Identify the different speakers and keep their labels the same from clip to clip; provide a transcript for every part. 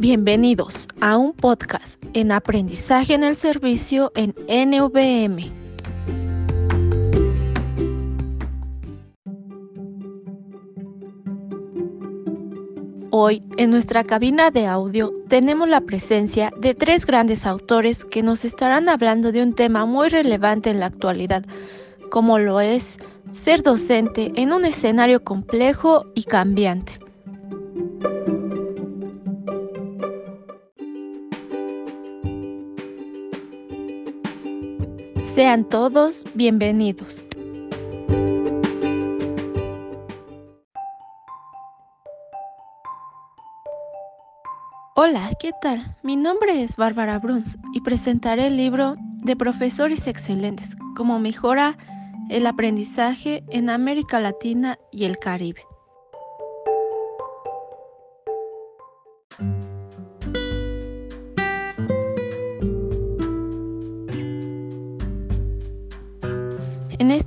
Speaker 1: Bienvenidos a un podcast en aprendizaje en el servicio en NVM. Hoy, en nuestra cabina de audio, tenemos la presencia de tres grandes autores que nos estarán hablando de un tema muy relevante en la actualidad, como lo es ser docente en un escenario complejo y cambiante. Sean todos bienvenidos. Hola, ¿qué tal? Mi nombre es Bárbara Bruns y presentaré el libro de Profesores Excelentes, cómo mejora el aprendizaje en América Latina y el Caribe.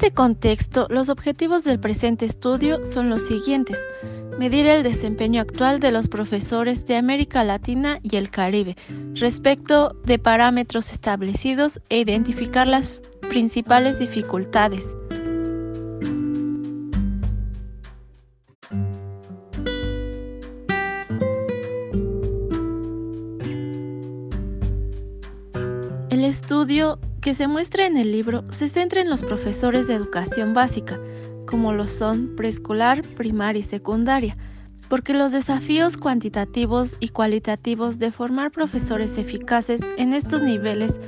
Speaker 1: Este contexto, los objetivos del presente estudio son los siguientes. Medir el desempeño actual de los profesores de América Latina y el Caribe respecto de parámetros establecidos e identificar las principales dificultades. El estudio que se muestra en el libro se centra en los profesores de educación básica, como lo son preescolar, primaria y secundaria, porque los desafíos cuantitativos y cualitativos de formar profesores eficaces en estos niveles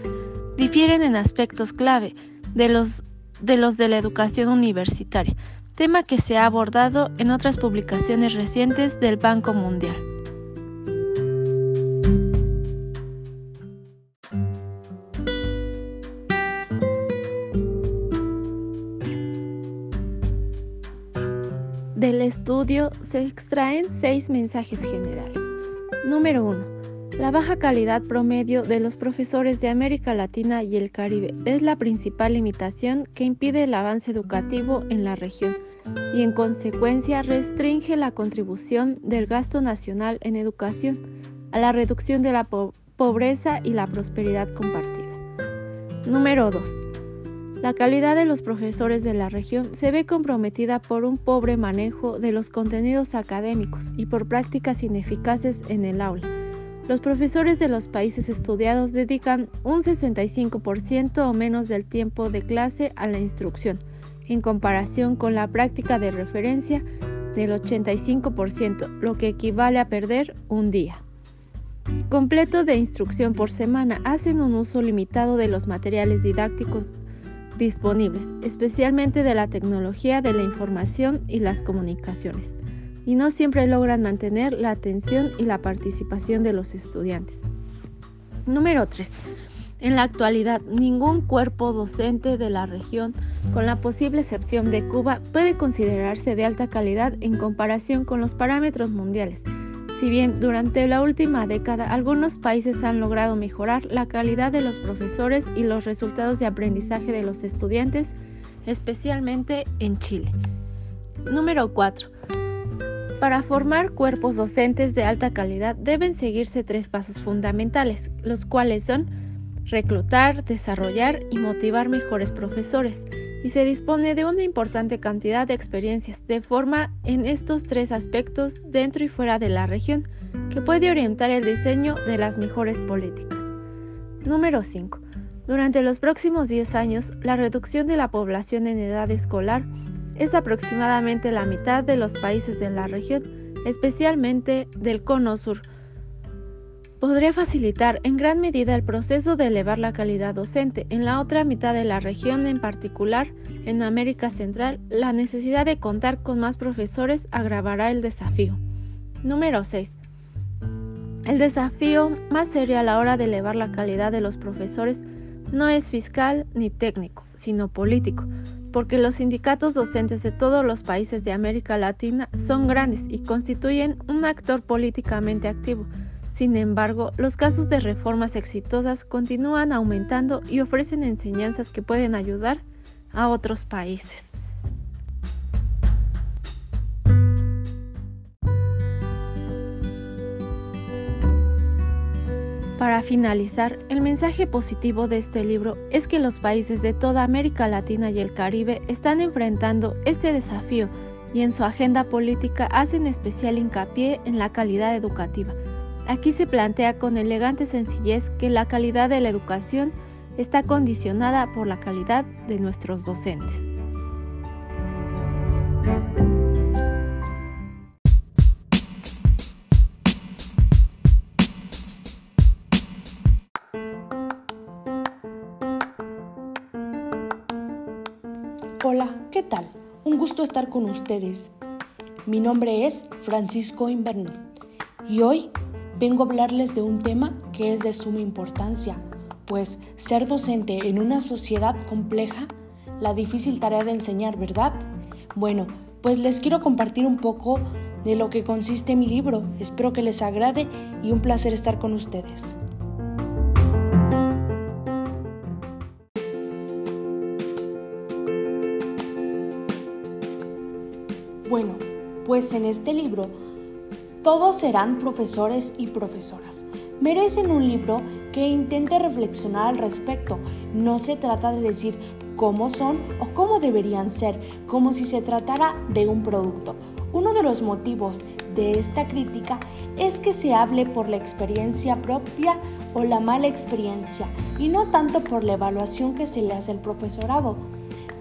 Speaker 1: difieren en aspectos clave de los de, los de la educación universitaria, tema que se ha abordado en otras publicaciones recientes del Banco Mundial. Del estudio se extraen seis mensajes generales. Número 1. La baja calidad promedio de los profesores de América Latina y el Caribe es la principal limitación que impide el avance educativo en la región y en consecuencia restringe la contribución del gasto nacional en educación a la reducción de la pobreza y la prosperidad compartida. Número 2. La calidad de los profesores de la región se ve comprometida por un pobre manejo de los contenidos académicos y por prácticas ineficaces en el aula. Los profesores de los países estudiados dedican un 65% o menos del tiempo de clase a la instrucción, en comparación con la práctica de referencia del 85%, lo que equivale a perder un día. Completo de instrucción por semana hacen un uso limitado de los materiales didácticos disponibles, especialmente de la tecnología de la información y las comunicaciones, y no siempre logran mantener la atención y la participación de los estudiantes. Número 3. En la actualidad, ningún cuerpo docente de la región, con la posible excepción de Cuba, puede considerarse de alta calidad en comparación con los parámetros mundiales si bien durante la última década algunos países han logrado mejorar la calidad de los profesores y los resultados de aprendizaje de los estudiantes, especialmente en Chile. Número 4. Para formar cuerpos docentes de alta calidad deben seguirse tres pasos fundamentales, los cuales son reclutar, desarrollar y motivar mejores profesores y se dispone de una importante cantidad de experiencias de forma en estos tres aspectos dentro y fuera de la región que puede orientar el diseño de las mejores políticas. Número 5. Durante los próximos 10 años, la reducción de la población en edad escolar es aproximadamente la mitad de los países de la región, especialmente del cono sur, podría facilitar en gran medida el proceso de elevar la calidad docente. En la otra mitad de la región, en particular en América Central, la necesidad de contar con más profesores agravará el desafío. Número 6. El desafío más serio a la hora de elevar la calidad de los profesores no es fiscal ni técnico, sino político, porque los sindicatos docentes de todos los países de América Latina son grandes y constituyen un actor políticamente activo sin embargo, los casos de reformas exitosas continúan aumentando y ofrecen enseñanzas que pueden ayudar a otros países. Para finalizar, el mensaje positivo de este libro es que los países de toda América Latina y el Caribe están enfrentando este desafío y en su agenda política hacen especial hincapié en la calidad educativa. Aquí se plantea con elegante sencillez que la calidad de la educación está condicionada por la calidad de nuestros docentes.
Speaker 2: Hola, ¿qué tal? Un gusto estar con ustedes. Mi nombre es Francisco Inverno y hoy vengo a hablarles de un tema que es de suma importancia, pues ser docente en una sociedad compleja, la difícil tarea de enseñar, ¿verdad? Bueno, pues les quiero compartir un poco de lo que consiste mi libro. Espero que les agrade y un placer estar con ustedes. Bueno, pues en este libro todos serán profesores y profesoras. Merecen un libro que intente reflexionar al respecto. No se trata de decir cómo son o cómo deberían ser, como si se tratara de un producto. Uno de los motivos de esta crítica es que se hable por la experiencia propia o la mala experiencia y no tanto por la evaluación que se le hace al profesorado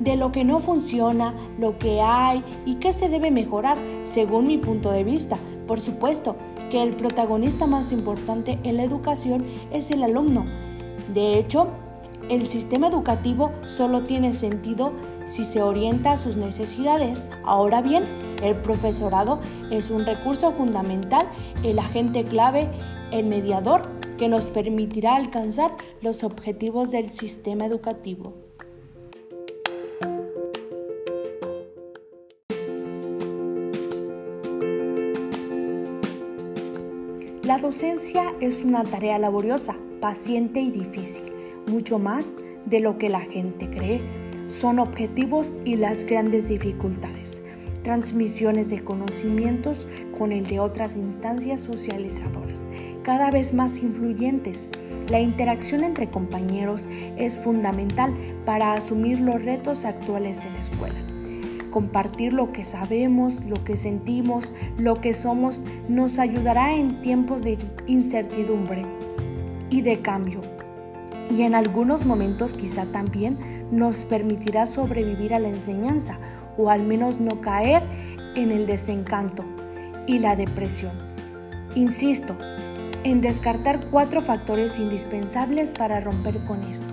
Speaker 2: de lo que no funciona, lo que hay y qué se debe mejorar según mi punto de vista. Por supuesto que el protagonista más importante en la educación es el alumno. De hecho, el sistema educativo solo tiene sentido si se orienta a sus necesidades. Ahora bien, el profesorado es un recurso fundamental, el agente clave, el mediador que nos permitirá alcanzar los objetivos del sistema educativo. Docencia es una tarea laboriosa, paciente y difícil, mucho más de lo que la gente cree. Son objetivos y las grandes dificultades, transmisiones de conocimientos con el de otras instancias socializadoras, cada vez más influyentes. La interacción entre compañeros es fundamental para asumir los retos actuales de la escuela. Compartir lo que sabemos, lo que sentimos, lo que somos, nos ayudará en tiempos de incertidumbre y de cambio. Y en algunos momentos quizá también nos permitirá sobrevivir a la enseñanza o al menos no caer en el desencanto y la depresión. Insisto en descartar cuatro factores indispensables para romper con esto.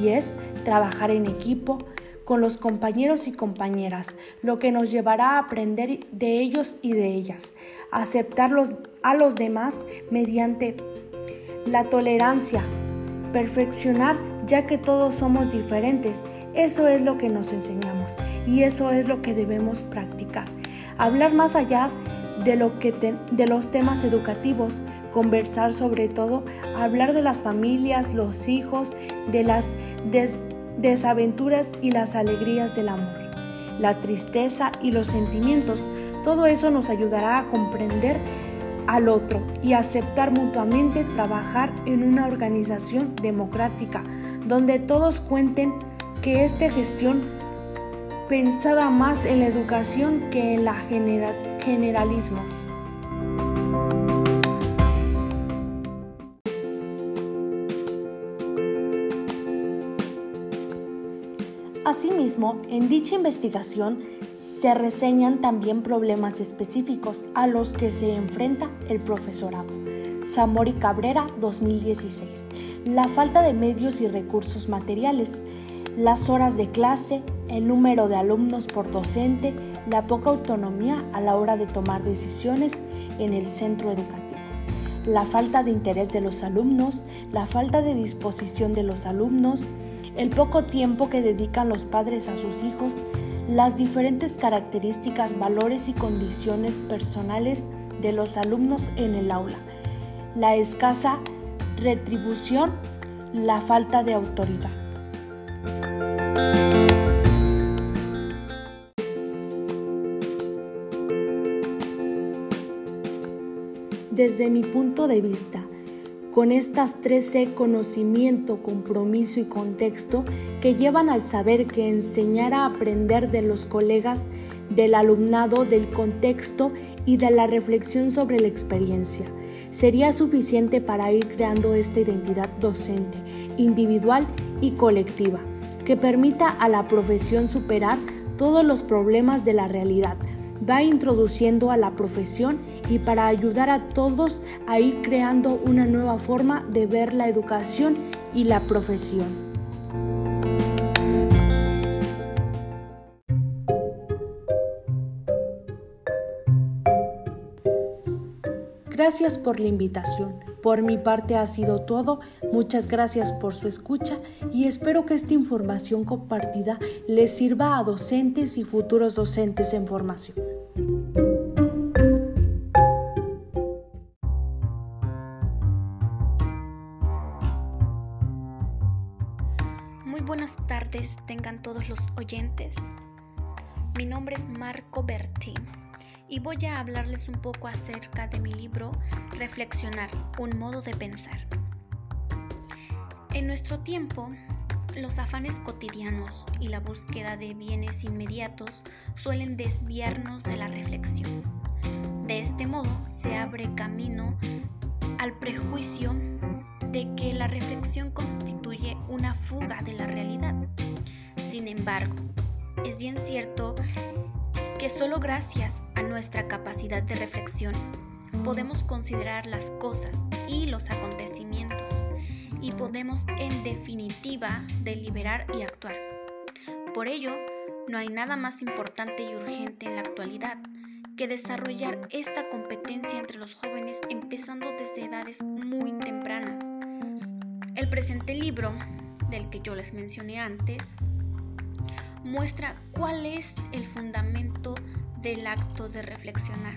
Speaker 2: Y es trabajar en equipo, con los compañeros y compañeras, lo que nos llevará a aprender de ellos y de ellas, aceptarlos a los demás mediante la tolerancia, perfeccionar ya que todos somos diferentes. Eso es lo que nos enseñamos y eso es lo que debemos practicar. Hablar más allá de, lo que de los temas educativos, conversar sobre todo, hablar de las familias, los hijos, de las des desaventuras y las alegrías del amor, la tristeza y los sentimientos. Todo eso nos ayudará a comprender al otro y aceptar mutuamente trabajar en una organización democrática donde todos cuenten que esta gestión pensada más en la educación que en la generalismos. En dicha investigación se reseñan también problemas específicos a los que se enfrenta el profesorado. Zamori Cabrera 2016. La falta de medios y recursos materiales, las horas de clase, el número de alumnos por docente, la poca autonomía a la hora de tomar decisiones en el centro educativo, la falta de interés de los alumnos, la falta de disposición de los alumnos, el poco tiempo que dedican los padres a sus hijos, las diferentes características, valores y condiciones personales de los alumnos en el aula, la escasa retribución, la falta de autoridad. Desde mi punto de vista, con estas tres C, conocimiento, compromiso y contexto, que llevan al saber que enseñar a aprender de los colegas, del alumnado, del contexto y de la reflexión sobre la experiencia. Sería suficiente para ir creando esta identidad docente, individual y colectiva, que permita a la profesión superar todos los problemas de la realidad, va introduciendo a la profesión y para ayudar a todos a ir creando una nueva forma de ver la educación y la profesión. Gracias por la invitación. Por mi parte ha sido todo. Muchas gracias por su escucha y espero que esta información compartida les sirva a docentes y futuros docentes en formación.
Speaker 3: Muy buenas tardes tengan todos los oyentes. Mi nombre es Marco Berti y voy a hablarles un poco acerca de mi libro Reflexionar, un modo de pensar. En nuestro tiempo, los afanes cotidianos y la búsqueda de bienes inmediatos suelen desviarnos de la reflexión. De este modo se abre camino al prejuicio de que la reflexión constituye una fuga de la realidad. Sin embargo, es bien cierto que solo gracias a nuestra capacidad de reflexión podemos considerar las cosas y los acontecimientos y podemos en definitiva deliberar y actuar. Por ello, no hay nada más importante y urgente en la actualidad que desarrollar esta competencia entre los jóvenes empezando desde edades muy tempranas. El presente libro, del que yo les mencioné antes, muestra cuál es el fundamento del acto de reflexionar.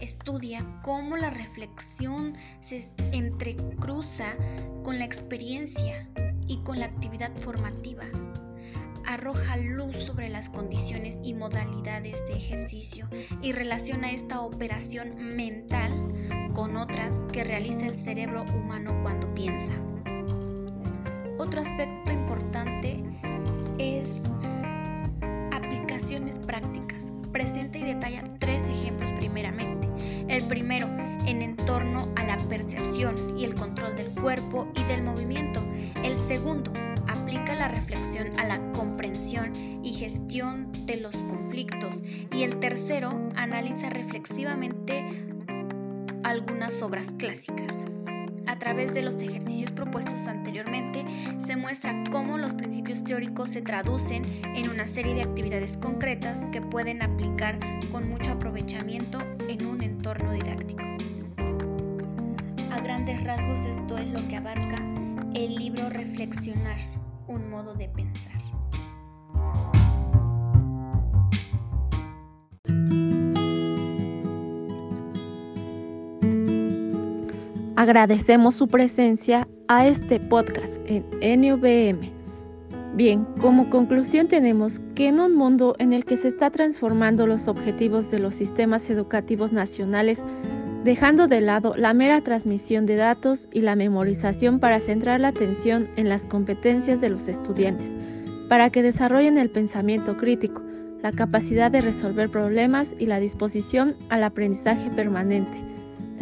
Speaker 3: Estudia cómo la reflexión se entrecruza con la experiencia y con la actividad formativa. Arroja luz sobre las condiciones y modalidades de ejercicio y relaciona esta operación mental con otras que realiza el cerebro humano cuando piensa. Otro aspecto Presenta y detalla tres ejemplos primeramente. El primero, en entorno a la percepción y el control del cuerpo y del movimiento. El segundo, aplica la reflexión a la comprensión y gestión de los conflictos. Y el tercero, analiza reflexivamente algunas obras clásicas. A través de los ejercicios propuestos anteriormente, se muestra cómo los principios teóricos se traducen en una serie de actividades concretas que pueden aplicar con mucho aprovechamiento en un entorno didáctico. A grandes rasgos esto es lo que abarca el libro Reflexionar, un modo de pensar.
Speaker 1: Agradecemos su presencia a este podcast en NUBM. Bien, como conclusión tenemos que en un mundo en el que se está transformando los objetivos de los sistemas educativos nacionales, dejando de lado la mera transmisión de datos y la memorización para centrar la atención en las competencias de los estudiantes, para que desarrollen el pensamiento crítico, la capacidad de resolver problemas y la disposición al aprendizaje permanente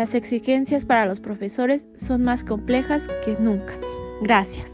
Speaker 1: las exigencias para los profesores son más complejas que nunca. Gracias.